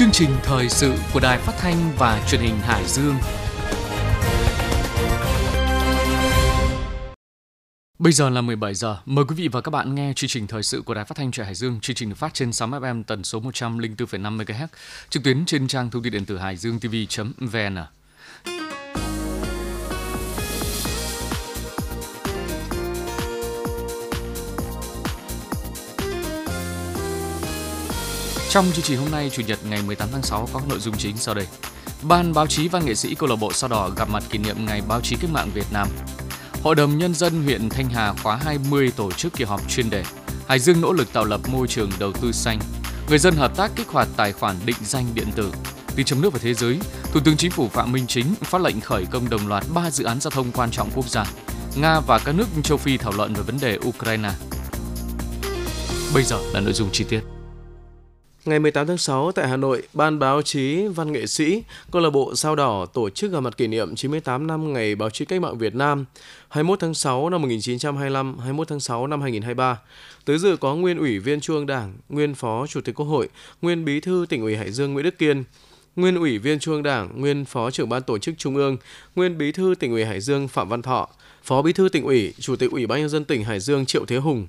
Chương trình thời sự của Đài Phát thanh và Truyền hình Hải Dương. Bây giờ là 17 giờ. Mời quý vị và các bạn nghe chương trình thời sự của Đài Phát thanh Truyền Hải Dương. Chương trình được phát trên sóng FM tần số 104,5 MHz, trực tuyến trên trang thông tin điện tử hải dương tv.vn. Trong chương trình hôm nay, Chủ nhật ngày 18 tháng 6 có nội dung chính sau đây. Ban báo chí văn nghệ sĩ câu lạc bộ Sao Đỏ gặp mặt kỷ niệm Ngày báo chí cách mạng Việt Nam. Hội đồng Nhân dân huyện Thanh Hà khóa 20 tổ chức kỳ họp chuyên đề. Hải Dương nỗ lực tạo lập môi trường đầu tư xanh. Người dân hợp tác kích hoạt tài khoản định danh điện tử. Từ trong nước và thế giới, Thủ tướng Chính phủ Phạm Minh Chính phát lệnh khởi công đồng loạt 3 dự án giao thông quan trọng quốc gia. Nga và các nước châu Phi thảo luận về vấn đề Ukraine. Bây giờ là nội dung chi tiết. Ngày 18 tháng 6 tại Hà Nội, Ban báo chí Văn nghệ sĩ, câu lạc bộ Sao Đỏ tổ chức gặp mặt kỷ niệm 98 năm Ngày báo chí cách mạng Việt Nam, 21 tháng 6 năm 1925, 21 tháng 6 năm 2023. Tới dự có nguyên ủy viên Trung ương Đảng, nguyên Phó Chủ tịch Quốc hội, nguyên Bí thư tỉnh ủy Hải Dương Nguyễn Đức Kiên, nguyên ủy viên Trung ương Đảng, nguyên Phó trưởng ban tổ chức Trung ương, nguyên Bí thư tỉnh ủy Hải Dương Phạm Văn Thọ, Phó Bí thư tỉnh ủy, Chủ tịch Ủy ban nhân dân tỉnh Hải Dương Triệu Thế Hùng,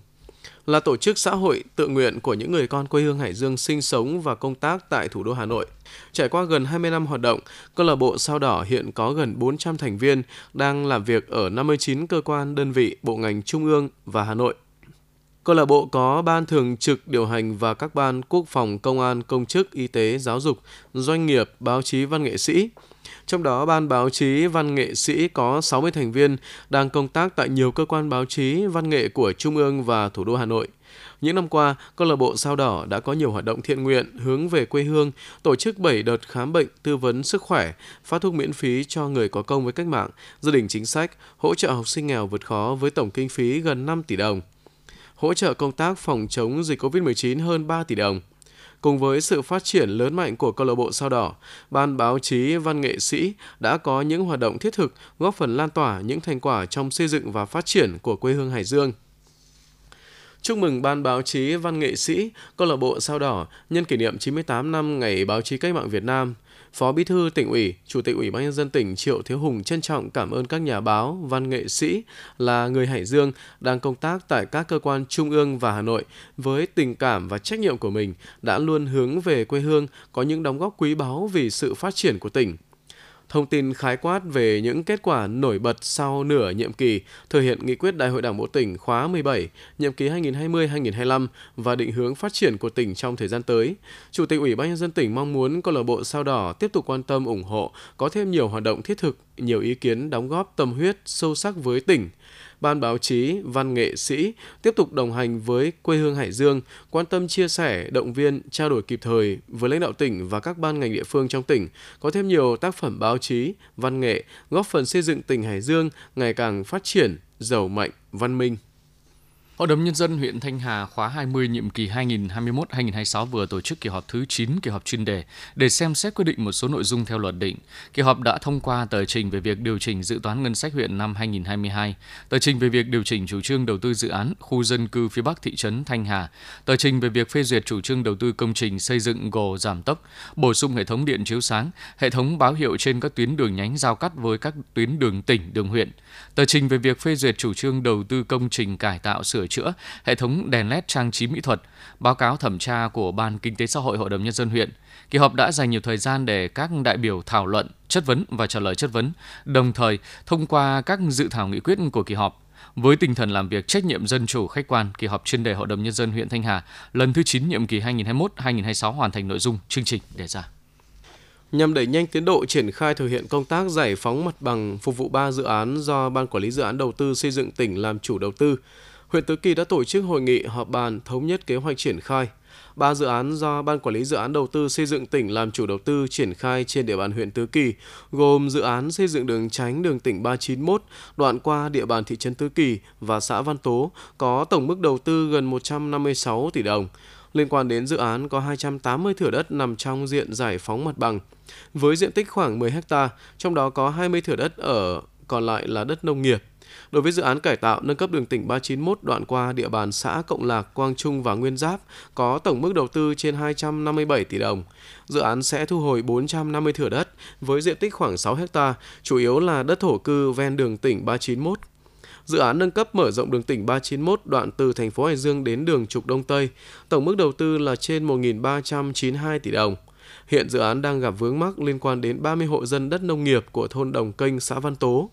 là tổ chức xã hội tự nguyện của những người con quê hương Hải Dương sinh sống và công tác tại thủ đô Hà Nội. Trải qua gần 20 năm hoạt động, câu lạc bộ Sao Đỏ hiện có gần 400 thành viên đang làm việc ở 59 cơ quan, đơn vị, bộ ngành trung ương và Hà Nội. Câu lạc bộ có ban thường trực điều hành và các ban quốc phòng, công an, công chức, y tế, giáo dục, doanh nghiệp, báo chí, văn nghệ sĩ. Trong đó, Ban báo chí văn nghệ sĩ có 60 thành viên đang công tác tại nhiều cơ quan báo chí văn nghệ của Trung ương và thủ đô Hà Nội. Những năm qua, câu lạc bộ Sao Đỏ đã có nhiều hoạt động thiện nguyện hướng về quê hương, tổ chức 7 đợt khám bệnh, tư vấn sức khỏe, phát thuốc miễn phí cho người có công với cách mạng, gia đình chính sách, hỗ trợ học sinh nghèo vượt khó với tổng kinh phí gần 5 tỷ đồng hỗ trợ công tác phòng chống dịch COVID-19 hơn 3 tỷ đồng. Cùng với sự phát triển lớn mạnh của câu lạc bộ Sao Đỏ, Ban báo chí văn nghệ sĩ đã có những hoạt động thiết thực góp phần lan tỏa những thành quả trong xây dựng và phát triển của quê hương Hải Dương. Chúc mừng Ban báo chí văn nghệ sĩ câu lạc bộ Sao Đỏ nhân kỷ niệm 98 năm Ngày báo chí cách mạng Việt Nam – Phó Bí thư tỉnh ủy, Chủ tịch Ủy ban nhân dân tỉnh Triệu Thiếu Hùng trân trọng cảm ơn các nhà báo, văn nghệ sĩ là người Hải Dương đang công tác tại các cơ quan trung ương và Hà Nội với tình cảm và trách nhiệm của mình đã luôn hướng về quê hương có những đóng góp quý báu vì sự phát triển của tỉnh thông tin khái quát về những kết quả nổi bật sau nửa nhiệm kỳ thực hiện nghị quyết Đại hội Đảng bộ tỉnh khóa 17, nhiệm kỳ 2020-2025 và định hướng phát triển của tỉnh trong thời gian tới. Chủ tịch Ủy ban nhân dân tỉnh mong muốn câu lạc bộ Sao Đỏ tiếp tục quan tâm ủng hộ, có thêm nhiều hoạt động thiết thực, nhiều ý kiến đóng góp tâm huyết sâu sắc với tỉnh ban báo chí, văn nghệ sĩ tiếp tục đồng hành với quê hương Hải Dương, quan tâm chia sẻ, động viên, trao đổi kịp thời với lãnh đạo tỉnh và các ban ngành địa phương trong tỉnh, có thêm nhiều tác phẩm báo chí, văn nghệ, góp phần xây dựng tỉnh Hải Dương ngày càng phát triển, giàu mạnh, văn minh. Hội đồng Nhân dân huyện Thanh Hà khóa 20 nhiệm kỳ 2021-2026 vừa tổ chức kỳ họp thứ 9 kỳ họp chuyên đề để xem xét quyết định một số nội dung theo luật định. Kỳ họp đã thông qua tờ trình về việc điều chỉnh dự toán ngân sách huyện năm 2022, tờ trình về việc điều chỉnh chủ trương đầu tư dự án khu dân cư phía Bắc thị trấn Thanh Hà, tờ trình về việc phê duyệt chủ trương đầu tư công trình xây dựng gồ giảm tốc, bổ sung hệ thống điện chiếu sáng, hệ thống báo hiệu trên các tuyến đường nhánh giao cắt với các tuyến đường tỉnh, đường huyện, tờ trình về việc phê duyệt chủ trương đầu tư công trình cải tạo sửa chữa hệ thống đèn led trang trí mỹ thuật, báo cáo thẩm tra của Ban Kinh tế Xã hội Hội đồng Nhân dân huyện. Kỳ họp đã dành nhiều thời gian để các đại biểu thảo luận, chất vấn và trả lời chất vấn, đồng thời thông qua các dự thảo nghị quyết của kỳ họp. Với tinh thần làm việc trách nhiệm dân chủ khách quan, kỳ họp chuyên đề Hội đồng Nhân dân huyện Thanh Hà lần thứ 9 nhiệm kỳ 2021-2026 hoàn thành nội dung chương trình đề ra nhằm đẩy nhanh tiến độ triển khai thực hiện công tác giải phóng mặt bằng phục vụ 3 dự án do Ban Quản lý Dự án Đầu tư xây dựng tỉnh làm chủ đầu tư huyện Tứ Kỳ đã tổ chức hội nghị họp bàn thống nhất kế hoạch triển khai. Ba dự án do Ban Quản lý Dự án Đầu tư xây dựng tỉnh làm chủ đầu tư triển khai trên địa bàn huyện Tứ Kỳ, gồm dự án xây dựng đường tránh đường tỉnh 391 đoạn qua địa bàn thị trấn Tứ Kỳ và xã Văn Tố có tổng mức đầu tư gần 156 tỷ đồng. Liên quan đến dự án có 280 thửa đất nằm trong diện giải phóng mặt bằng, với diện tích khoảng 10 ha, trong đó có 20 thửa đất ở còn lại là đất nông nghiệp. Đối với dự án cải tạo nâng cấp đường tỉnh 391 đoạn qua địa bàn xã Cộng Lạc, Quang Trung và Nguyên Giáp có tổng mức đầu tư trên 257 tỷ đồng. Dự án sẽ thu hồi 450 thửa đất với diện tích khoảng 6 ha, chủ yếu là đất thổ cư ven đường tỉnh 391. Dự án nâng cấp mở rộng đường tỉnh 391 đoạn từ thành phố Hải Dương đến đường trục Đông Tây, tổng mức đầu tư là trên 1.392 tỷ đồng. Hiện dự án đang gặp vướng mắc liên quan đến 30 hộ dân đất nông nghiệp của thôn Đồng Kênh, xã Văn Tố.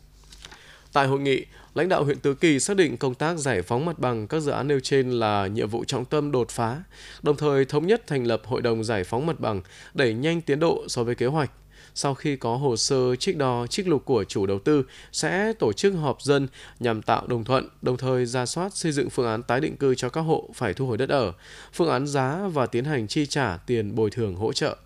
Tại hội nghị, lãnh đạo huyện Tứ Kỳ xác định công tác giải phóng mặt bằng các dự án nêu trên là nhiệm vụ trọng tâm đột phá, đồng thời thống nhất thành lập Hội đồng Giải phóng mặt bằng đẩy nhanh tiến độ so với kế hoạch. Sau khi có hồ sơ trích đo, trích lục của chủ đầu tư, sẽ tổ chức họp dân nhằm tạo đồng thuận, đồng thời ra soát xây dựng phương án tái định cư cho các hộ phải thu hồi đất ở, phương án giá và tiến hành chi trả tiền bồi thường hỗ trợ.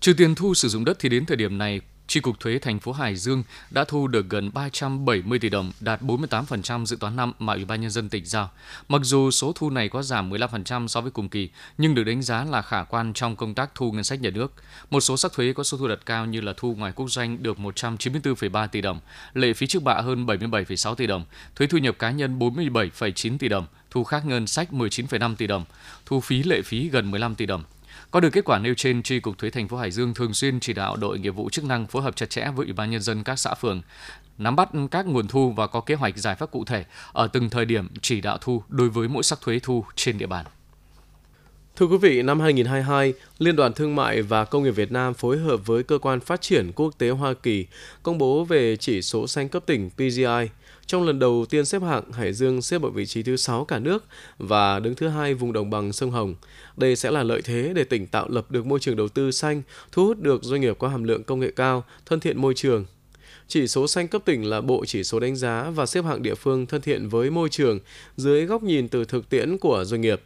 Trừ tiền thu sử dụng đất thì đến thời điểm này, Tri cục thuế thành phố Hải Dương đã thu được gần 370 tỷ đồng, đạt 48% dự toán năm mà Ủy ban nhân dân tỉnh giao. Mặc dù số thu này có giảm 15% so với cùng kỳ, nhưng được đánh giá là khả quan trong công tác thu ngân sách nhà nước. Một số sắc thuế có số thu đặt cao như là thu ngoài quốc doanh được 194,3 tỷ đồng, lệ phí trước bạ hơn 77,6 tỷ đồng, thuế thu nhập cá nhân 47,9 tỷ đồng, thu khác ngân sách 19,5 tỷ đồng, thu phí lệ phí gần 15 tỷ đồng. Có được kết quả nêu trên, Tri cục thuế thành phố Hải Dương thường xuyên chỉ đạo đội nghiệp vụ chức năng phối hợp chặt chẽ với Ủy ban nhân dân các xã phường, nắm bắt các nguồn thu và có kế hoạch giải pháp cụ thể ở từng thời điểm chỉ đạo thu đối với mỗi sắc thuế thu trên địa bàn. Thưa quý vị, năm 2022, Liên đoàn Thương mại và Công nghiệp Việt Nam phối hợp với Cơ quan Phát triển Quốc tế Hoa Kỳ công bố về chỉ số xanh cấp tỉnh PGI – trong lần đầu tiên xếp hạng, Hải Dương xếp ở vị trí thứ 6 cả nước và đứng thứ hai vùng đồng bằng sông Hồng. Đây sẽ là lợi thế để tỉnh tạo lập được môi trường đầu tư xanh, thu hút được doanh nghiệp có hàm lượng công nghệ cao, thân thiện môi trường. Chỉ số xanh cấp tỉnh là bộ chỉ số đánh giá và xếp hạng địa phương thân thiện với môi trường dưới góc nhìn từ thực tiễn của doanh nghiệp.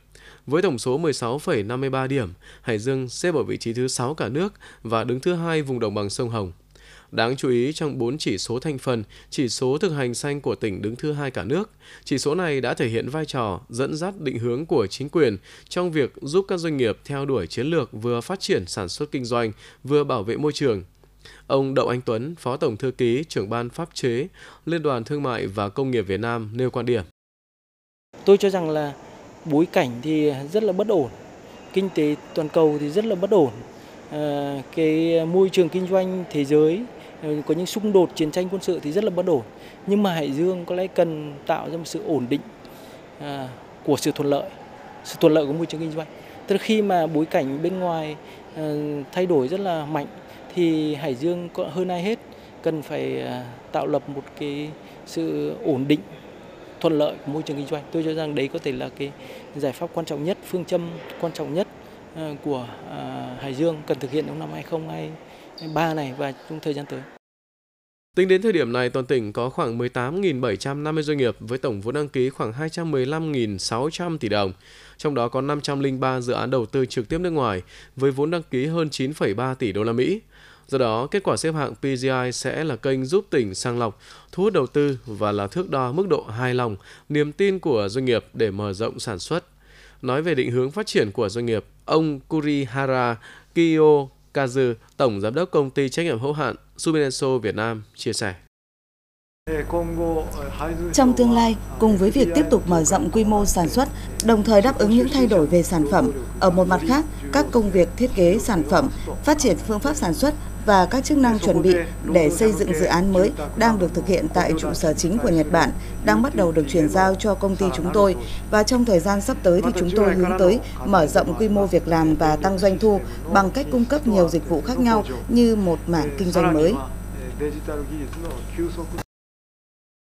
Với tổng số 16,53 điểm, Hải Dương xếp ở vị trí thứ 6 cả nước và đứng thứ hai vùng đồng bằng sông Hồng. Đáng chú ý trong 4 chỉ số thành phần, chỉ số thực hành xanh của tỉnh đứng thứ hai cả nước. Chỉ số này đã thể hiện vai trò dẫn dắt định hướng của chính quyền trong việc giúp các doanh nghiệp theo đuổi chiến lược vừa phát triển sản xuất kinh doanh, vừa bảo vệ môi trường. Ông Đậu Anh Tuấn, Phó Tổng Thư ký, trưởng ban pháp chế, Liên đoàn Thương mại và Công nghiệp Việt Nam nêu quan điểm. Tôi cho rằng là bối cảnh thì rất là bất ổn, kinh tế toàn cầu thì rất là bất ổn, à, cái môi trường kinh doanh thế giới Ờ, có những xung đột chiến tranh quân sự thì rất là bất ổn. Nhưng mà Hải Dương có lẽ cần tạo ra một sự ổn định à, của sự thuận lợi sự thuận lợi của môi trường kinh doanh. Tức là khi mà bối cảnh bên ngoài à, thay đổi rất là mạnh thì Hải Dương có hơn ai hết cần phải à, tạo lập một cái sự ổn định thuận lợi của môi trường kinh doanh. Tôi cho rằng đấy có thể là cái giải pháp quan trọng nhất phương châm quan trọng nhất à, của à, Hải Dương cần thực hiện trong năm 2020 ba này và trong thời gian tới. Tính đến thời điểm này, toàn tỉnh có khoảng 18.750 doanh nghiệp với tổng vốn đăng ký khoảng 215.600 tỷ đồng. Trong đó có 503 dự án đầu tư trực tiếp nước ngoài với vốn đăng ký hơn 9,3 tỷ đô la Mỹ. Do đó, kết quả xếp hạng PGI sẽ là kênh giúp tỉnh sang lọc, thu hút đầu tư và là thước đo mức độ hài lòng, niềm tin của doanh nghiệp để mở rộng sản xuất. Nói về định hướng phát triển của doanh nghiệp, ông Kurihara Kiyo Kazu, Tổng Giám đốc Công ty trách nhiệm hữu hạn Suminenso Việt Nam, chia sẻ. Trong tương lai, cùng với việc tiếp tục mở rộng quy mô sản xuất, đồng thời đáp ứng những thay đổi về sản phẩm, ở một mặt khác, các công việc thiết kế sản phẩm, phát triển phương pháp sản xuất và các chức năng chuẩn bị để xây dựng dự án mới đang được thực hiện tại trụ sở chính của Nhật Bản, đang bắt đầu được chuyển giao cho công ty chúng tôi và trong thời gian sắp tới thì chúng tôi hướng tới mở rộng quy mô việc làm và tăng doanh thu bằng cách cung cấp nhiều dịch vụ khác nhau như một mảng kinh doanh mới.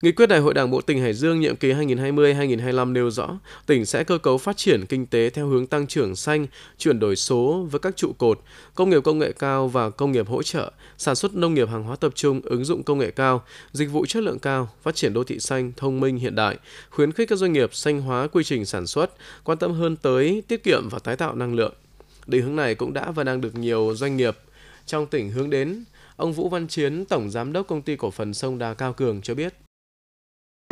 Nghị quyết Đại hội Đảng bộ tỉnh Hải Dương nhiệm kỳ 2020-2025 nêu rõ, tỉnh sẽ cơ cấu phát triển kinh tế theo hướng tăng trưởng xanh, chuyển đổi số với các trụ cột, công nghiệp công nghệ cao và công nghiệp hỗ trợ, sản xuất nông nghiệp hàng hóa tập trung, ứng dụng công nghệ cao, dịch vụ chất lượng cao, phát triển đô thị xanh, thông minh hiện đại, khuyến khích các doanh nghiệp xanh hóa quy trình sản xuất, quan tâm hơn tới tiết kiệm và tái tạo năng lượng. Định hướng này cũng đã và đang được nhiều doanh nghiệp trong tỉnh hướng đến. Ông Vũ Văn Chiến, Tổng Giám đốc Công ty Cổ phần Sông Đà Cao Cường cho biết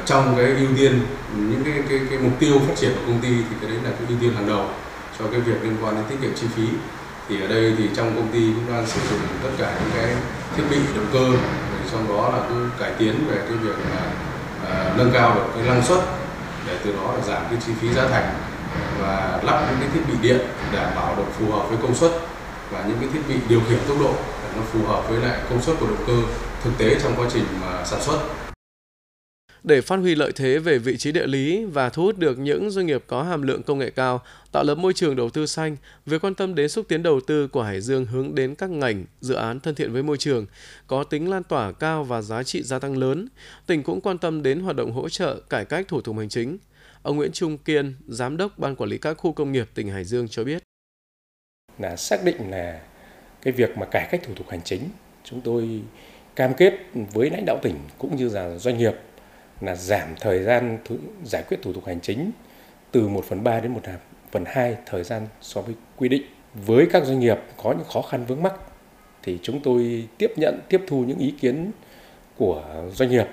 trong cái ưu tiên những cái, cái, cái mục tiêu phát triển của công ty thì cái đấy là cái ưu tiên hàng đầu cho cái việc liên quan đến tiết kiệm chi phí thì ở đây thì trong công ty cũng đang sử dụng tất cả những cái thiết bị động cơ trong đó là cứ cải tiến về cái việc là à, nâng cao được cái năng suất để từ đó là giảm cái chi phí giá thành và lắp những cái thiết bị điện đảm bảo được phù hợp với công suất và những cái thiết bị điều khiển tốc độ để nó phù hợp với lại công suất của động cơ thực tế trong quá trình mà sản xuất. Để phát huy lợi thế về vị trí địa lý và thu hút được những doanh nghiệp có hàm lượng công nghệ cao, tạo lập môi trường đầu tư xanh, việc quan tâm đến xúc tiến đầu tư của Hải Dương hướng đến các ngành, dự án thân thiện với môi trường, có tính lan tỏa cao và giá trị gia tăng lớn. Tỉnh cũng quan tâm đến hoạt động hỗ trợ cải cách thủ tục hành chính. Ông Nguyễn Trung Kiên, Giám đốc Ban Quản lý các khu công nghiệp tỉnh Hải Dương cho biết. Là xác định là cái việc mà cải cách thủ tục hành chính, chúng tôi cam kết với lãnh đạo tỉnh cũng như là doanh nghiệp là giảm thời gian giải quyết thủ tục hành chính từ 1 phần 3 đến 1 phần 2 thời gian so với quy định. Với các doanh nghiệp có những khó khăn vướng mắc thì chúng tôi tiếp nhận, tiếp thu những ý kiến của doanh nghiệp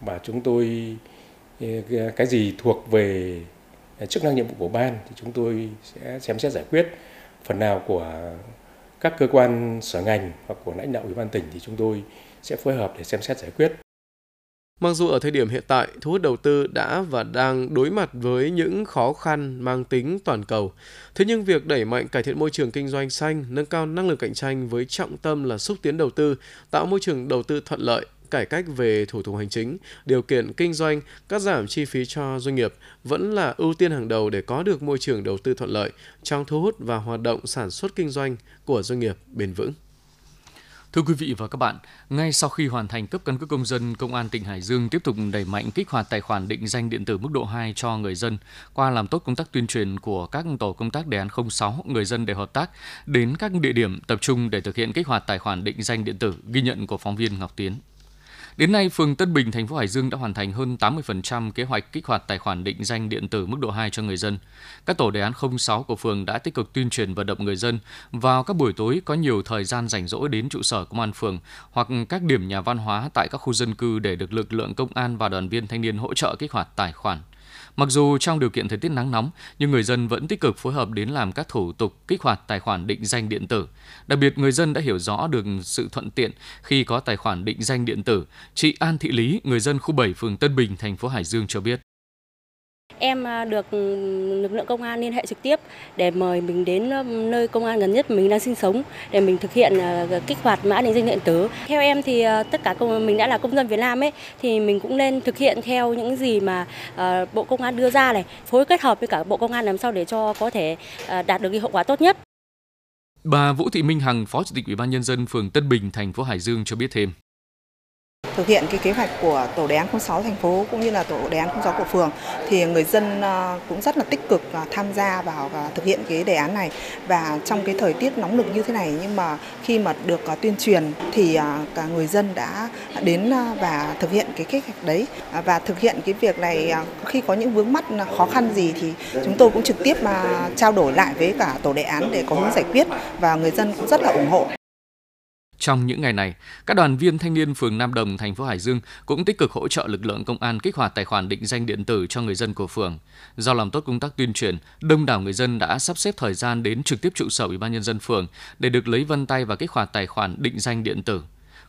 và chúng tôi cái gì thuộc về chức năng nhiệm vụ của ban thì chúng tôi sẽ xem xét giải quyết phần nào của các cơ quan sở ngành hoặc của lãnh đạo ủy ban tỉnh thì chúng tôi sẽ phối hợp để xem xét giải quyết Mặc dù ở thời điểm hiện tại, thu hút đầu tư đã và đang đối mặt với những khó khăn mang tính toàn cầu. Thế nhưng việc đẩy mạnh cải thiện môi trường kinh doanh xanh, nâng cao năng lực cạnh tranh với trọng tâm là xúc tiến đầu tư, tạo môi trường đầu tư thuận lợi, cải cách về thủ tục hành chính, điều kiện kinh doanh, cắt giảm chi phí cho doanh nghiệp vẫn là ưu tiên hàng đầu để có được môi trường đầu tư thuận lợi trong thu hút và hoạt động sản xuất kinh doanh của doanh nghiệp bền vững. Thưa quý vị và các bạn, ngay sau khi hoàn thành cấp căn cước công dân, Công an tỉnh Hải Dương tiếp tục đẩy mạnh kích hoạt tài khoản định danh điện tử mức độ 2 cho người dân qua làm tốt công tác tuyên truyền của các tổ công tác đề án 06 người dân để hợp tác đến các địa điểm tập trung để thực hiện kích hoạt tài khoản định danh điện tử, ghi nhận của phóng viên Ngọc Tiến. Đến nay, phường Tân Bình, thành phố Hải Dương đã hoàn thành hơn 80% kế hoạch kích hoạt tài khoản định danh điện tử mức độ 2 cho người dân. Các tổ đề án 06 của phường đã tích cực tuyên truyền vận động người dân vào các buổi tối có nhiều thời gian rảnh rỗi đến trụ sở công an phường hoặc các điểm nhà văn hóa tại các khu dân cư để được lực lượng công an và đoàn viên thanh niên hỗ trợ kích hoạt tài khoản. Mặc dù trong điều kiện thời tiết nắng nóng, nhưng người dân vẫn tích cực phối hợp đến làm các thủ tục kích hoạt tài khoản định danh điện tử. Đặc biệt, người dân đã hiểu rõ được sự thuận tiện khi có tài khoản định danh điện tử. Chị An Thị Lý, người dân khu 7 phường Tân Bình, thành phố Hải Dương cho biết. Em à, được ừ, lực lượng công an liên hệ trực tiếp để mời mình đến nơi công an gần nhất mình đang sinh sống để mình thực hiện à, kích hoạt mã định danh điện tử. Theo em thì à, tất cả công mình đã là công dân Việt Nam ấy thì mình cũng nên thực hiện theo những gì mà Bộ Công an đưa ra này, phối kết hợp với cả Bộ Công an làm sao để cho có thể đạt được cái hậu quả tốt nhất. Bà Vũ Thị Minh Hằng, Phó Chủ tịch Ủy ban nhân dân phường Tân Bình, thành phố Hải Dương cho biết thêm thực hiện cái kế hoạch của tổ đề án 06 thành phố cũng như là tổ đề án 06 của phường thì người dân ờ, cũng rất là tích cực tham gia vào và thực hiện cái đề án này và trong cái thời tiết nóng nực như thế này, nhưng mà khi mà được ờ, tuyên truyền thì ờ, cả người dân đã đến và thực hiện cái kế hoạch đấy và thực hiện cái việc này khi có những vướng mắt khó khăn gì thì chúng tôi cũng trực tiếp mà trao đổi lại với cả tổ đề án để có hướng giải quyết và người dân cũng rất là ủng hộ. Trong những ngày này, các đoàn viên thanh niên phường Nam Đồng, thành phố Hải Dương cũng tích cực hỗ trợ lực lượng công an kích hoạt tài khoản định danh điện tử cho người dân của phường. Do làm tốt công tác tuyên truyền, đông đảo người dân đã sắp xếp thời gian đến trực tiếp trụ sở Ủy ban nhân dân phường để được lấy vân tay và kích hoạt tài khoản định danh điện tử.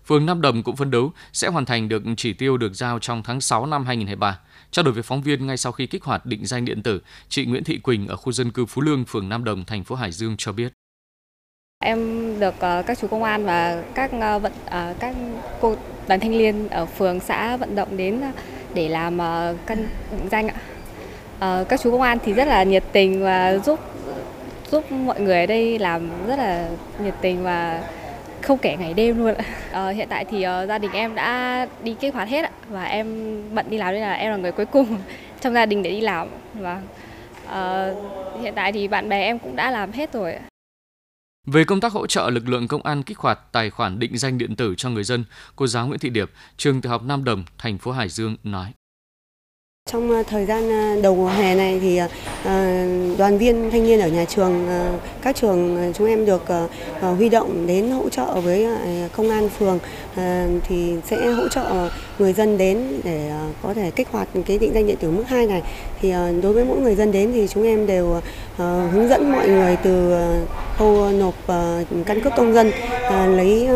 Phường Nam Đồng cũng phấn đấu sẽ hoàn thành được chỉ tiêu được giao trong tháng 6 năm 2023. Trao đổi với phóng viên ngay sau khi kích hoạt định danh điện tử, chị Nguyễn Thị Quỳnh ở khu dân cư Phú Lương, phường Nam Đồng, thành phố Hải Dương cho biết. Em được ờ, các chú công an và các ờ, vận ờ, các cô đoàn thanh niên ở phường xã vận động đến để làm căn định danh ạ. Các chú công an thì rất là nhiệt tình và giúp giúp mọi người ở đây làm rất là nhiệt tình và không kể ngày đêm luôn ạ. Hiện tại thì uh, gia đình em đã đi kích hoạt hết ạ và em bận đi làm nên là em là người cuối cùng trong gia đình để đi làm và uh, hiện tại thì bạn bè em cũng đã làm hết rồi ạ. Về công tác hỗ trợ lực lượng công an kích hoạt tài khoản định danh điện tử cho người dân, cô giáo Nguyễn Thị Điệp, trường tiểu học Nam Đồng, thành phố Hải Dương nói. Trong ờ, thời gian ờ, đầu mùa hè này thì ờ, đoàn viên thanh niên ở nhà trường, các trường chúng em được huy động đến hỗ trợ với công an phường thì sẽ hỗ trợ người dân đến để có thể kích hoạt cái định danh điện tử mức 2 này. Thì đối với mỗi người dân đến thì chúng em đều hướng dẫn mọi người từ khâu nộp căn cước công dân, lấy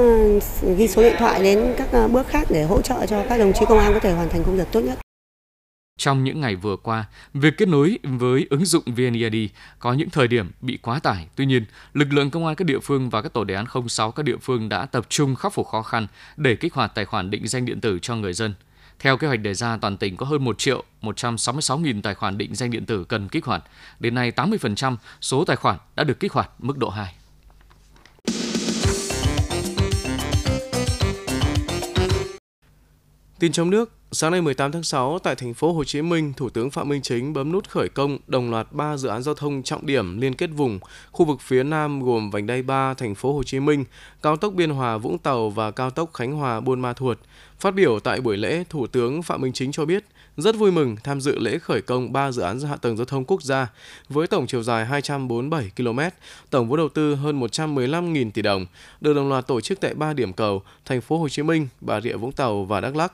ghi số điện thoại đến các bước khác để hỗ trợ cho các đồng chí công an có thể hoàn thành công việc tốt nhất. Trong những ngày vừa qua, việc kết nối với ứng dụng VNeID có những thời điểm bị quá tải. Tuy nhiên, lực lượng công an các địa phương và các tổ đề án 06 các địa phương đã tập trung khắc phục khó khăn để kích hoạt tài khoản định danh điện tử cho người dân. Theo kế hoạch đề ra, toàn tỉnh có hơn 1 triệu 166 nghìn tài khoản định danh điện tử cần kích hoạt. Đến nay, 80% số tài khoản đã được kích hoạt mức độ 2. Tin trong nước, Sáng nay 18 tháng 6 tại thành phố Hồ Chí Minh, Thủ tướng Phạm Minh Chính bấm nút khởi công đồng loạt 3 dự án giao thông trọng điểm liên kết vùng, khu vực phía Nam gồm vành đai 3 thành phố Hồ Chí Minh, cao tốc Biên Hòa Vũng Tàu và cao tốc Khánh Hòa Buôn Ma Thuột. Phát biểu tại buổi lễ, Thủ tướng Phạm Minh Chính cho biết rất vui mừng tham dự lễ khởi công 3 dự án hạ tầng giao thông quốc gia với tổng chiều dài 247 km, tổng vốn đầu tư hơn 115.000 tỷ đồng, được đồng loạt tổ chức tại 3 điểm cầu: thành phố Hồ Chí Minh, Bà Rịa Vũng Tàu và Đắk Lắk.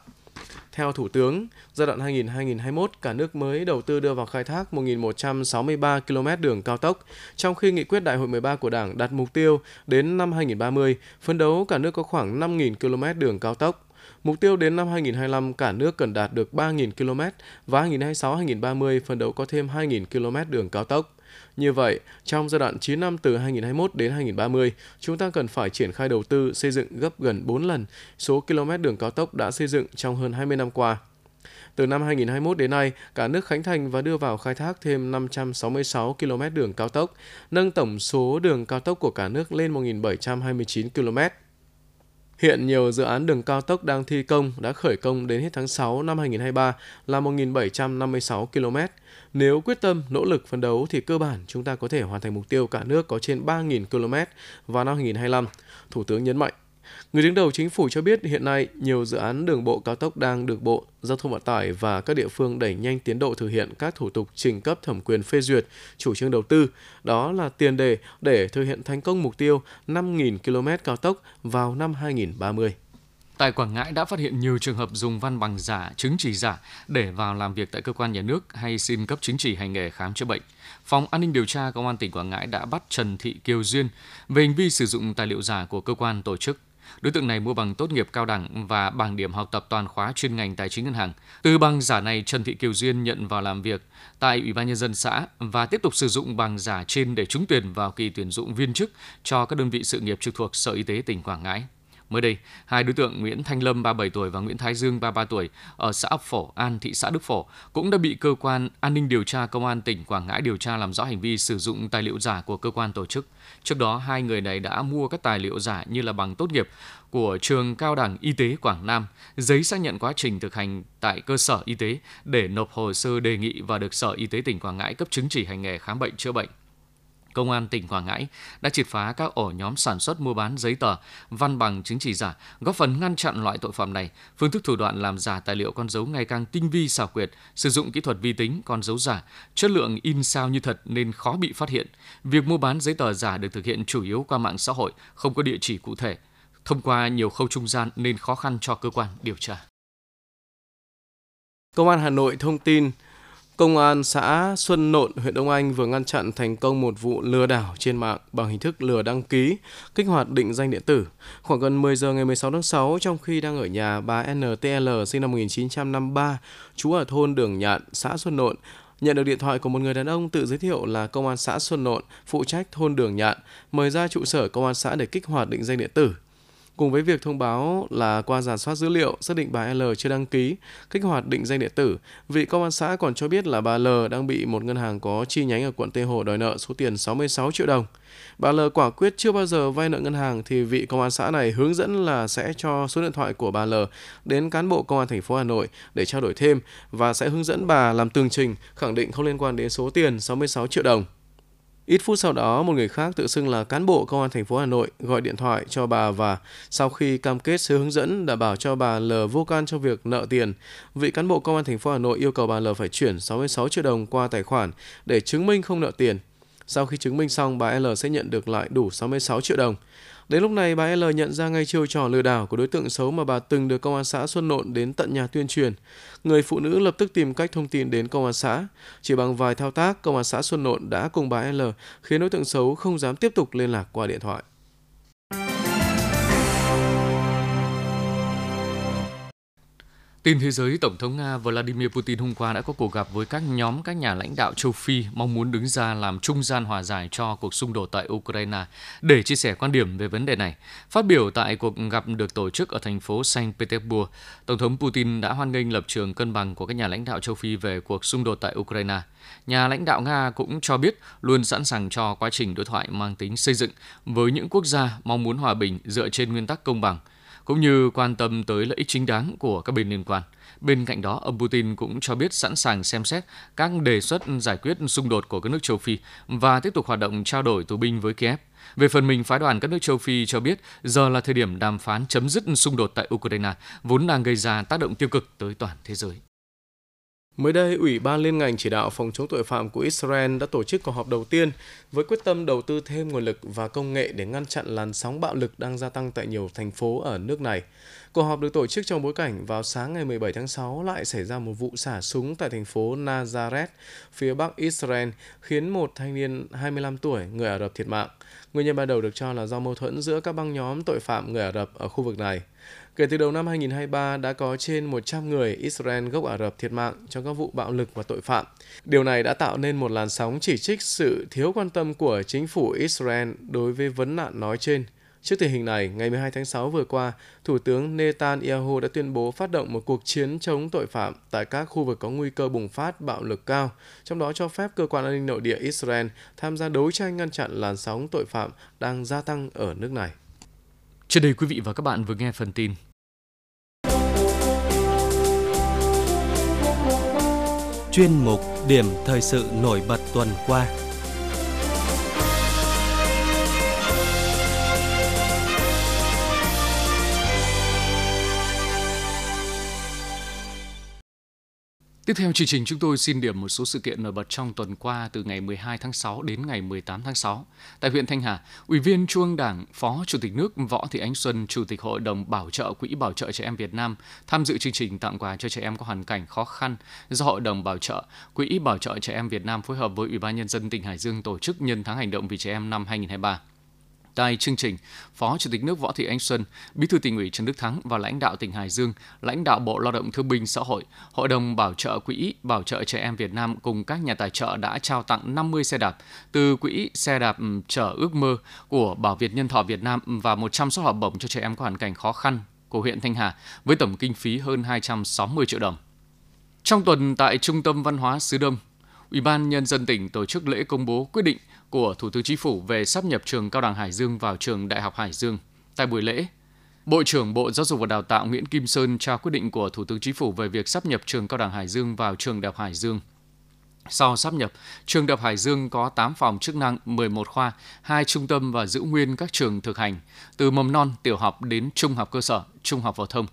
Theo Thủ tướng, giai đoạn 2000-2021, cả nước mới đầu tư đưa vào khai thác 1.163 km đường cao tốc, trong khi nghị quyết Đại hội 13 của Đảng đặt mục tiêu đến năm 2030, phấn đấu cả nước có khoảng 5.000 km đường cao tốc. Mục tiêu đến năm 2025 cả nước cần đạt được 3.000 km và 2026-2030 phấn đấu có thêm 2.000 km đường cao tốc. Như vậy, trong giai đoạn 9 năm từ 2021 đến 2030, chúng ta cần phải triển khai đầu tư xây dựng gấp gần 4 lần số km đường cao tốc đã xây dựng trong hơn 20 năm qua. Từ năm 2021 đến nay, cả nước khánh thành và đưa vào khai thác thêm 566 km đường cao tốc, nâng tổng số đường cao tốc của cả nước lên 1.729 km. Hiện nhiều dự án đường cao tốc đang thi công đã khởi công đến hết tháng 6 năm 2023 là 1.756 km. Nếu quyết tâm, nỗ lực phấn đấu thì cơ bản chúng ta có thể hoàn thành mục tiêu cả nước có trên 3.000 km vào năm 2025. Thủ tướng nhấn mạnh. Người đứng đầu chính phủ cho biết hiện nay nhiều dự án đường bộ cao tốc đang được Bộ Giao thông Vận tải và các địa phương đẩy nhanh tiến độ thực hiện các thủ tục trình cấp thẩm quyền phê duyệt chủ trương đầu tư. Đó là tiền đề để thực hiện thành công mục tiêu 5.000 km cao tốc vào năm 2030. Tại Quảng Ngãi đã phát hiện nhiều trường hợp dùng văn bằng giả, chứng chỉ giả để vào làm việc tại cơ quan nhà nước hay xin cấp chứng chỉ hành nghề khám chữa bệnh. Phòng An ninh điều tra Công an tỉnh Quảng Ngãi đã bắt Trần Thị Kiều Duyên về hành vi sử dụng tài liệu giả của cơ quan tổ chức. Đối tượng này mua bằng tốt nghiệp cao đẳng và bằng điểm học tập toàn khóa chuyên ngành tài chính ngân hàng. Từ bằng giả này, Trần Thị Kiều Duyên nhận vào làm việc tại Ủy ban nhân dân xã và tiếp tục sử dụng bằng giả trên để trúng tuyển vào kỳ tuyển dụng viên chức cho các đơn vị sự nghiệp trực thuộc Sở Y tế tỉnh Quảng Ngãi. Mới đây, hai đối tượng Nguyễn Thanh Lâm 37 tuổi và Nguyễn Thái Dương 33 tuổi ở xã Phổ An, thị xã Đức Phổ cũng đã bị cơ quan an ninh điều tra công an tỉnh Quảng Ngãi điều tra làm rõ hành vi sử dụng tài liệu giả của cơ quan tổ chức. Trước đó, hai người này đã mua các tài liệu giả như là bằng tốt nghiệp của trường cao đẳng y tế Quảng Nam, giấy xác nhận quá trình thực hành tại cơ sở y tế để nộp hồ sơ đề nghị và được Sở Y tế tỉnh Quảng Ngãi cấp chứng chỉ hành nghề khám bệnh chữa bệnh. Công an tỉnh Quảng Ngãi đã triệt phá các ổ nhóm sản xuất mua bán giấy tờ, văn bằng chứng chỉ giả, góp phần ngăn chặn loại tội phạm này. Phương thức thủ đoạn làm giả tài liệu con dấu ngày càng tinh vi xảo quyệt, sử dụng kỹ thuật vi tính con dấu giả, chất lượng in sao như thật nên khó bị phát hiện. Việc mua bán giấy tờ giả được thực hiện chủ yếu qua mạng xã hội, không có địa chỉ cụ thể. Thông qua nhiều khâu trung gian nên khó khăn cho cơ quan điều tra. Công an Hà Nội thông tin Công an xã Xuân Nộn, huyện Đông Anh vừa ngăn chặn thành công một vụ lừa đảo trên mạng bằng hình thức lừa đăng ký, kích hoạt định danh điện tử. Khoảng gần 10 giờ ngày 16 tháng 6, trong khi đang ở nhà, bà NTL sinh năm 1953, trú ở thôn Đường Nhạn, xã Xuân Nộn, nhận được điện thoại của một người đàn ông tự giới thiệu là công an xã Xuân Nộn, phụ trách thôn Đường Nhạn, mời ra trụ sở công an xã để kích hoạt định danh điện tử. Cùng với việc thông báo là qua giả soát dữ liệu xác định bà L chưa đăng ký kích hoạt định danh điện tử, vị công an xã còn cho biết là bà L đang bị một ngân hàng có chi nhánh ở quận Tây Hồ đòi nợ số tiền 66 triệu đồng. Bà L quả quyết chưa bao giờ vay nợ ngân hàng thì vị công an xã này hướng dẫn là sẽ cho số điện thoại của bà L đến cán bộ công an thành phố Hà Nội để trao đổi thêm và sẽ hướng dẫn bà làm tường trình khẳng định không liên quan đến số tiền 66 triệu đồng. Ít phút sau đó, một người khác tự xưng là cán bộ công an thành phố Hà Nội gọi điện thoại cho bà và sau khi cam kết sẽ hướng dẫn đảm bảo cho bà L vô can trong việc nợ tiền, vị cán bộ công an thành phố Hà Nội yêu cầu bà L phải chuyển 66 triệu đồng qua tài khoản để chứng minh không nợ tiền. Sau khi chứng minh xong, bà L sẽ nhận được lại đủ 66 triệu đồng. Đến lúc này, bà L nhận ra ngay chiêu trò lừa đảo của đối tượng xấu mà bà từng được công an xã Xuân Nộn đến tận nhà tuyên truyền. Người phụ nữ lập tức tìm cách thông tin đến công an xã. Chỉ bằng vài thao tác, công an xã Xuân Nộn đã cùng bà L khiến đối tượng xấu không dám tiếp tục liên lạc qua điện thoại. Tin thế giới, Tổng thống Nga Vladimir Putin hôm qua đã có cuộc gặp với các nhóm các nhà lãnh đạo châu Phi mong muốn đứng ra làm trung gian hòa giải cho cuộc xung đột tại Ukraine để chia sẻ quan điểm về vấn đề này. Phát biểu tại cuộc gặp được tổ chức ở thành phố Saint Petersburg, Tổng thống Putin đã hoan nghênh lập trường cân bằng của các nhà lãnh đạo châu Phi về cuộc xung đột tại Ukraine. Nhà lãnh đạo Nga cũng cho biết luôn sẵn sàng cho quá trình đối thoại mang tính xây dựng với những quốc gia mong muốn hòa bình dựa trên nguyên tắc công bằng – cũng như quan tâm tới lợi ích chính đáng của các bên liên quan. Bên cạnh đó, ông Putin cũng cho biết sẵn sàng xem xét các đề xuất giải quyết xung đột của các nước châu Phi và tiếp tục hoạt động trao đổi tù binh với Kiev. Về phần mình, phái đoàn các nước châu Phi cho biết giờ là thời điểm đàm phán chấm dứt xung đột tại Ukraine, vốn đang gây ra tác động tiêu cực tới toàn thế giới. Mới đây, Ủy ban Liên ngành chỉ đạo phòng chống tội phạm của Israel đã tổ chức cuộc họp đầu tiên với quyết tâm đầu tư thêm nguồn lực và công nghệ để ngăn chặn làn sóng bạo lực đang gia tăng tại nhiều thành phố ở nước này. Cuộc họp được tổ chức trong bối cảnh vào sáng ngày 17 tháng 6 lại xảy ra một vụ xả súng tại thành phố Nazareth, phía bắc Israel, khiến một thanh niên 25 tuổi người Ả Rập thiệt mạng. Nguyên nhân ban đầu được cho là do mâu thuẫn giữa các băng nhóm tội phạm người Ả Rập ở khu vực này. Kể từ đầu năm 2023 đã có trên 100 người Israel gốc Ả Rập thiệt mạng trong các vụ bạo lực và tội phạm. Điều này đã tạo nên một làn sóng chỉ trích sự thiếu quan tâm của chính phủ Israel đối với vấn nạn nói trên. Trước tình hình này, ngày 12 tháng 6 vừa qua, Thủ tướng Netanyahu đã tuyên bố phát động một cuộc chiến chống tội phạm tại các khu vực có nguy cơ bùng phát bạo lực cao, trong đó cho phép cơ quan an ninh nội địa Israel tham gia đấu tranh ngăn chặn làn sóng tội phạm đang gia tăng ở nước này. Trên đây quý vị và các bạn vừa nghe phần tin. Chuyên mục Điểm thời sự nổi bật tuần qua. Tiếp theo chương trình chúng tôi xin điểm một số sự kiện nổi bật trong tuần qua từ ngày 12 tháng 6 đến ngày 18 tháng 6. Tại huyện Thanh Hà, Ủy viên Trung Đảng, Phó Chủ tịch nước Võ Thị Ánh Xuân, Chủ tịch Hội đồng Bảo trợ Quỹ Bảo trợ Trẻ Em Việt Nam tham dự chương trình tặng quà cho trẻ em có hoàn cảnh khó khăn do Hội đồng Bảo trợ Quỹ Bảo trợ Trẻ Em Việt Nam phối hợp với Ủy ban Nhân dân tỉnh Hải Dương tổ chức nhân tháng hành động vì trẻ em năm 2023. Tại chương trình, Phó Chủ tịch nước Võ Thị Ánh Xuân, Bí thư tỉnh ủy Trần Đức Thắng và lãnh đạo tỉnh Hải Dương, lãnh đạo Bộ Lao động Thương binh Xã hội, Hội đồng Bảo trợ Quỹ Bảo trợ Trẻ Em Việt Nam cùng các nhà tài trợ đã trao tặng 50 xe đạp từ Quỹ Xe đạp chở ước mơ của Bảo Việt Nhân thọ Việt Nam và 100 suất học bổng cho trẻ em có hoàn cảnh khó khăn của huyện Thanh Hà với tổng kinh phí hơn 260 triệu đồng. Trong tuần tại Trung tâm Văn hóa Sứ Đông, Ủy ban Nhân dân tỉnh tổ chức lễ công bố quyết định của Thủ tướng Chính phủ về sắp nhập trường Cao đẳng Hải Dương vào trường Đại học Hải Dương. Tại buổi lễ, Bộ trưởng Bộ Giáo dục và Đào tạo Nguyễn Kim Sơn trao quyết định của Thủ tướng Chính phủ về việc sắp nhập trường Cao đẳng Hải Dương vào trường Đại học Hải Dương. Sau sắp nhập, trường Đại học Hải Dương có 8 phòng chức năng, 11 khoa, 2 trung tâm và giữ nguyên các trường thực hành, từ mầm non, tiểu học đến trung học cơ sở, trung học phổ thông.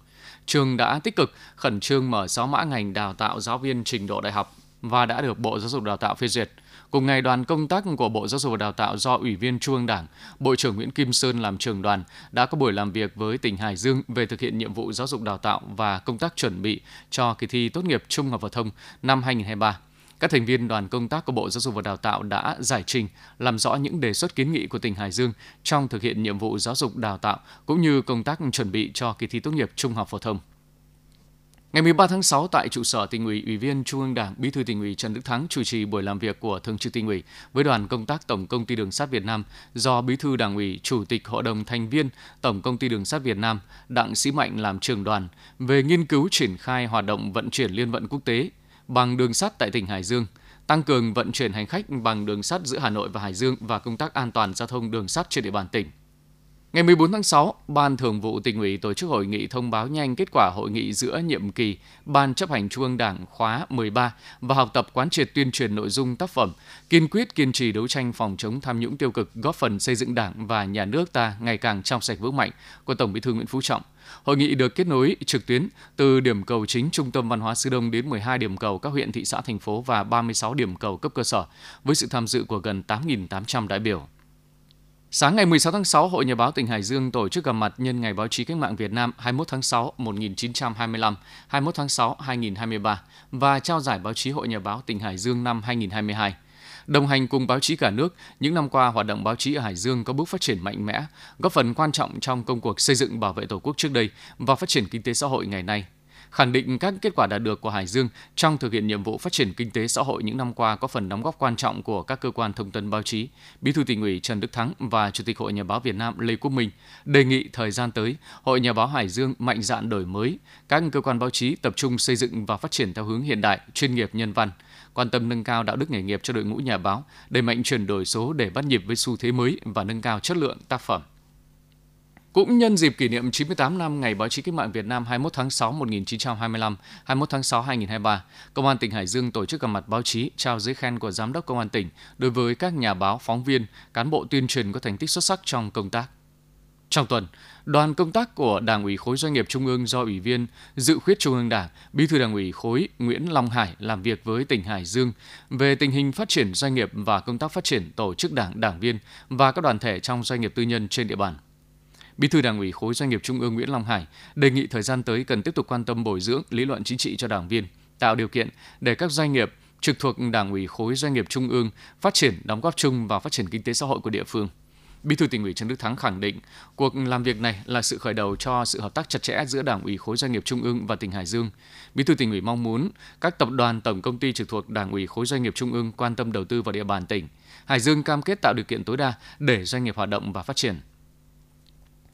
Trường đã tích cực khẩn trương mở 6 mã ngành đào tạo giáo viên trình độ đại học và đã được Bộ Giáo dục Đào tạo phê duyệt. Cùng ngày, đoàn công tác của Bộ Giáo dục và Đào tạo do Ủy viên Trung ương Đảng, Bộ trưởng Nguyễn Kim Sơn làm trưởng đoàn đã có buổi làm việc với tỉnh Hải Dương về thực hiện nhiệm vụ giáo dục đào tạo và công tác chuẩn bị cho kỳ thi tốt nghiệp trung học phổ thông năm 2023. Các thành viên đoàn công tác của Bộ Giáo dục và Đào tạo đã giải trình, làm rõ những đề xuất kiến nghị của tỉnh Hải Dương trong thực hiện nhiệm vụ giáo dục đào tạo cũng như công tác chuẩn bị cho kỳ thi tốt nghiệp trung học phổ thông. Ngày 13 tháng 6 tại trụ sở tỉnh ủy, Ủy viên Trung ương Đảng, Bí thư tỉnh ủy Trần Đức Thắng chủ trì buổi làm việc của Thường trực tỉnh ủy với đoàn công tác Tổng công ty Đường sắt Việt Nam do Bí thư Đảng ủy, Chủ tịch Hội đồng thành viên Tổng công ty Đường sắt Việt Nam Đặng Sĩ Mạnh làm trưởng đoàn về nghiên cứu triển khai hoạt động vận chuyển liên vận quốc tế bằng đường sắt tại tỉnh Hải Dương, tăng cường vận chuyển hành khách bằng đường sắt giữa Hà Nội và Hải Dương và công tác an toàn giao thông đường sắt trên địa bàn tỉnh. Ngày 14 tháng 6, Ban Thường vụ tỉnh ủy tổ chức hội nghị thông báo nhanh kết quả hội nghị giữa nhiệm kỳ Ban chấp hành Trung ương Đảng khóa 13 và học tập quán triệt tuyên truyền nội dung tác phẩm, kiên quyết kiên trì đấu tranh phòng chống tham nhũng tiêu cực, góp phần xây dựng Đảng và nhà nước ta ngày càng trong sạch vững mạnh của Tổng Bí thư Nguyễn Phú Trọng. Hội nghị được kết nối trực tuyến từ điểm cầu chính Trung tâm Văn hóa Sư Đông đến 12 điểm cầu các huyện, thị xã, thành phố và 36 điểm cầu cấp cơ sở với sự tham dự của gần 8.800 đại biểu. Sáng ngày 16 tháng 6, Hội Nhà báo tỉnh Hải Dương tổ chức gặp mặt nhân ngày báo chí cách mạng Việt Nam 21 tháng 6 1925, 21 tháng 6 2023 và trao giải báo chí Hội Nhà báo tỉnh Hải Dương năm 2022. Đồng hành cùng báo chí cả nước, những năm qua hoạt động báo chí ở Hải Dương có bước phát triển mạnh mẽ, góp phần quan trọng trong công cuộc xây dựng bảo vệ Tổ quốc trước đây và phát triển kinh tế xã hội ngày nay khẳng định các kết quả đạt được của Hải Dương trong thực hiện nhiệm vụ phát triển kinh tế xã hội những năm qua có phần đóng góp quan trọng của các cơ quan thông tấn báo chí. Bí thư tỉnh ủy Trần Đức Thắng và Chủ tịch Hội Nhà báo Việt Nam Lê Quốc Minh đề nghị thời gian tới, Hội Nhà báo Hải Dương mạnh dạn đổi mới, các cơ quan báo chí tập trung xây dựng và phát triển theo hướng hiện đại, chuyên nghiệp nhân văn, quan tâm nâng cao đạo đức nghề nghiệp cho đội ngũ nhà báo, đẩy mạnh chuyển đổi số để bắt nhịp với xu thế mới và nâng cao chất lượng tác phẩm. Cũng nhân dịp kỷ niệm 98 năm Ngày Báo chí Cách mạng Việt Nam 21 tháng 6 1925, 21 tháng 6 2023, Công an tỉnh Hải Dương tổ chức gặp mặt báo chí trao giấy khen của Giám đốc Công an tỉnh đối với các nhà báo, phóng viên, cán bộ tuyên truyền có thành tích xuất sắc trong công tác. Trong tuần, đoàn công tác của Đảng ủy khối doanh nghiệp Trung ương do Ủy viên Dự khuyết Trung ương Đảng, Bí thư Đảng ủy khối Nguyễn Long Hải làm việc với tỉnh Hải Dương về tình hình phát triển doanh nghiệp và công tác phát triển tổ chức đảng, đảng viên và các đoàn thể trong doanh nghiệp tư nhân trên địa bàn. Bí thư Đảng ủy khối doanh nghiệp Trung ương Nguyễn Long Hải đề nghị thời gian tới cần tiếp tục quan tâm bồi dưỡng lý luận chính trị cho đảng viên, tạo điều kiện để các doanh nghiệp trực thuộc Đảng ủy khối doanh nghiệp Trung ương phát triển đóng góp chung vào phát triển kinh tế xã hội của địa phương. Bí thư tỉnh ủy Trần Đức Thắng khẳng định, cuộc làm việc này là sự khởi đầu cho sự hợp tác chặt chẽ giữa Đảng ủy khối doanh nghiệp Trung ương và tỉnh Hải Dương. Bí thư tỉnh ủy mong muốn các tập đoàn tổng công ty trực thuộc Đảng ủy khối doanh nghiệp Trung ương quan tâm đầu tư vào địa bàn tỉnh. Hải Dương cam kết tạo điều kiện tối đa để doanh nghiệp hoạt động và phát triển.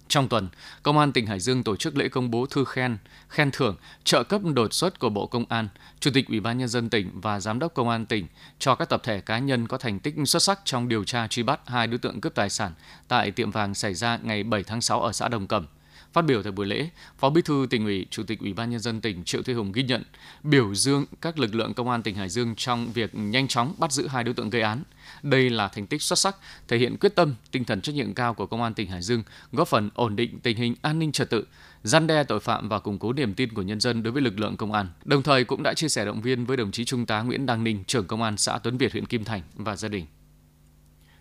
Trong tuần, Công an tỉnh Hải Dương tổ chức lễ công bố thư khen, khen thưởng, trợ cấp đột xuất của Bộ Công an, Chủ tịch Ủy ban nhân dân tỉnh và Giám đốc Công an tỉnh cho các tập thể cá nhân có thành tích xuất sắc trong điều tra truy bắt hai đối tượng cướp tài sản tại tiệm vàng xảy ra ngày 7 tháng 6 ở xã Đồng Cẩm. Phát biểu tại buổi lễ, Phó Bí thư tỉnh ủy, Chủ tịch Ủy ban nhân dân tỉnh Triệu Thế Hùng ghi nhận, biểu dương các lực lượng công an tỉnh Hải Dương trong việc nhanh chóng bắt giữ hai đối tượng gây án. Đây là thành tích xuất sắc, thể hiện quyết tâm, tinh thần trách nhiệm cao của công an tỉnh Hải Dương, góp phần ổn định tình hình an ninh trật tự, gian đe tội phạm và củng cố niềm tin của nhân dân đối với lực lượng công an. Đồng thời cũng đã chia sẻ động viên với đồng chí Trung tá Nguyễn Đăng Ninh, trưởng công an xã Tuấn Việt, huyện Kim Thành và gia đình.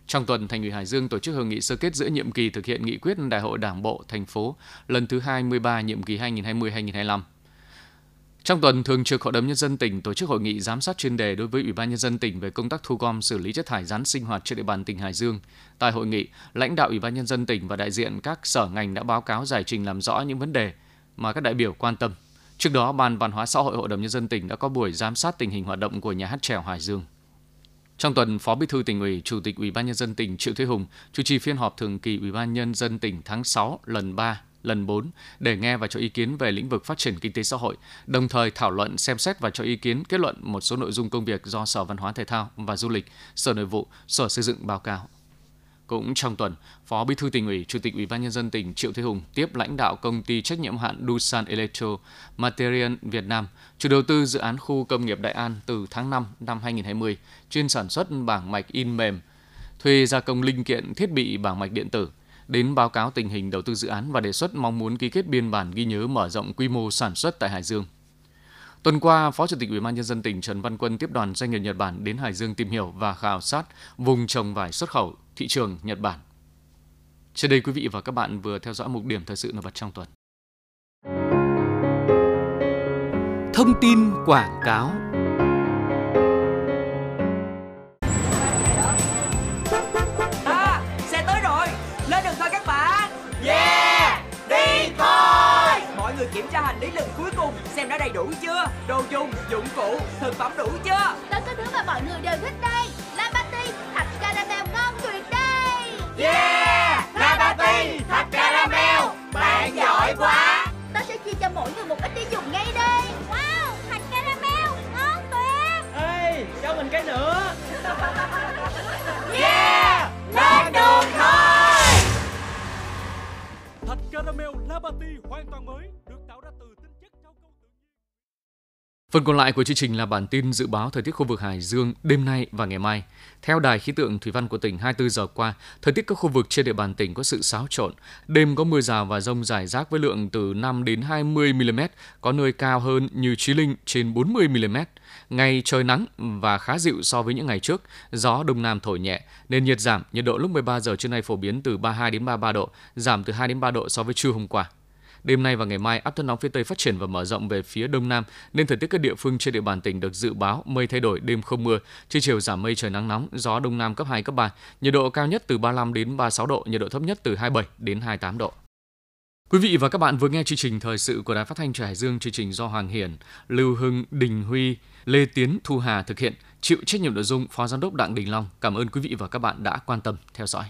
Trong tuần, Thành ủy Hải Dương tổ chức hội nghị sơ kết giữa nhiệm kỳ thực hiện nghị quyết Đại hội Đảng bộ thành phố lần thứ 23 nhiệm kỳ 2020-2025. Trong tuần, Thường trực Hội đồng Nhân dân tỉnh tổ chức hội nghị giám sát chuyên đề đối với Ủy ban Nhân dân tỉnh về công tác thu gom xử lý chất thải rắn sinh hoạt trên địa bàn tỉnh Hải Dương. Tại hội nghị, lãnh đạo Ủy ban Nhân dân tỉnh và đại diện các sở ngành đã báo cáo giải trình làm rõ những vấn đề mà các đại biểu quan tâm. Trước đó, Ban Văn hóa xã hội Hội đồng Nhân dân tỉnh đã có buổi giám sát tình hình hoạt động của nhà hát trèo Hải Dương. Trong tuần, Phó Bí thư tỉnh ủy, Chủ tịch Ủy ban nhân dân tỉnh Triệu Thế Hùng chủ trì phiên họp thường kỳ Ủy ban nhân dân tỉnh tháng 6 lần 3 lần 4 để nghe và cho ý kiến về lĩnh vực phát triển kinh tế xã hội, đồng thời thảo luận xem xét và cho ý kiến kết luận một số nội dung công việc do Sở Văn hóa Thể thao và Du lịch, Sở Nội vụ, Sở Xây dựng báo cáo. Cũng trong tuần, Phó Bí thư tỉnh ủy, Chủ tịch Ủy ban nhân dân tỉnh Triệu Thế Hùng tiếp lãnh đạo công ty trách nhiệm hạn Dusan Electro Material Việt Nam, chủ đầu tư dự án khu công nghiệp Đại An từ tháng 5 năm 2020, chuyên sản xuất bảng mạch in mềm, thuê gia công linh kiện thiết bị bảng mạch điện tử, đến báo cáo tình hình đầu tư dự án và đề xuất mong muốn ký kết biên bản ghi nhớ mở rộng quy mô sản xuất tại Hải Dương. Tuần qua, Phó Chủ tịch Ủy ban nhân dân tỉnh Trần Văn Quân tiếp đoàn doanh nghiệp Nhật Bản đến Hải Dương tìm hiểu và khảo sát vùng trồng vải xuất khẩu thị trường Nhật Bản. Trên đây quý vị và các bạn vừa theo dõi mục điểm thời sự nổi bật trong tuần. Thông tin quảng cáo. À, xe tới rồi, lên đường thôi các bạn. Yeah, đi thôi. Mọi người kiểm tra hành lý lần cuối cùng Xem đã đầy đủ chưa? Đồ dùng, dụng cụ, thực phẩm đủ chưa? Tất cả thứ mà mọi người đều thích đây Yeah, Labati, thạch caramel. Bạn giỏi quá. Ta sẽ chia cho mỗi người một ít để dùng ngay đây Wow, thạch caramel, ngon tuyệt. Ê, cho mình cái nữa. Yeah, lên đường thôi. Là bản tin hoàn toàn mới Phần còn lại của chương trình là bản tin dự báo thời tiết khu vực Hải Dương đêm nay và ngày mai. Theo Đài khí tượng thủy văn của tỉnh 24 giờ qua, thời tiết các khu vực trên địa bàn tỉnh có sự xáo trộn. Đêm có mưa rào và rông rải rác với lượng từ 5 đến 20 mm, có nơi cao hơn như Chí Linh trên 40 mm. Ngày trời nắng và khá dịu so với những ngày trước, gió đông nam thổi nhẹ, nên nhiệt giảm, nhiệt độ lúc 13 giờ trưa nay phổ biến từ 32 đến 33 độ, giảm từ 2 đến 3 độ so với trưa hôm qua. Đêm nay và ngày mai, áp thấp nóng phía Tây phát triển và mở rộng về phía Đông Nam, nên thời tiết các địa phương trên địa bàn tỉnh được dự báo mây thay đổi, đêm không mưa, trưa chiều giảm mây trời nắng nóng, gió Đông Nam cấp 2, cấp 3, nhiệt độ cao nhất từ 35 đến 36 độ, nhiệt độ thấp nhất từ 27 đến 28 độ. Quý vị và các bạn vừa nghe chương trình thời sự của Đài Phát thanh Trời Hải Dương, chương trình do Hoàng Hiển, Lưu Hưng, Đình Huy, Lê Tiến, Thu Hà thực hiện, chịu trách nhiệm nội dung Phó Giám đốc Đặng Đình Long. Cảm ơn quý vị và các bạn đã quan tâm theo dõi.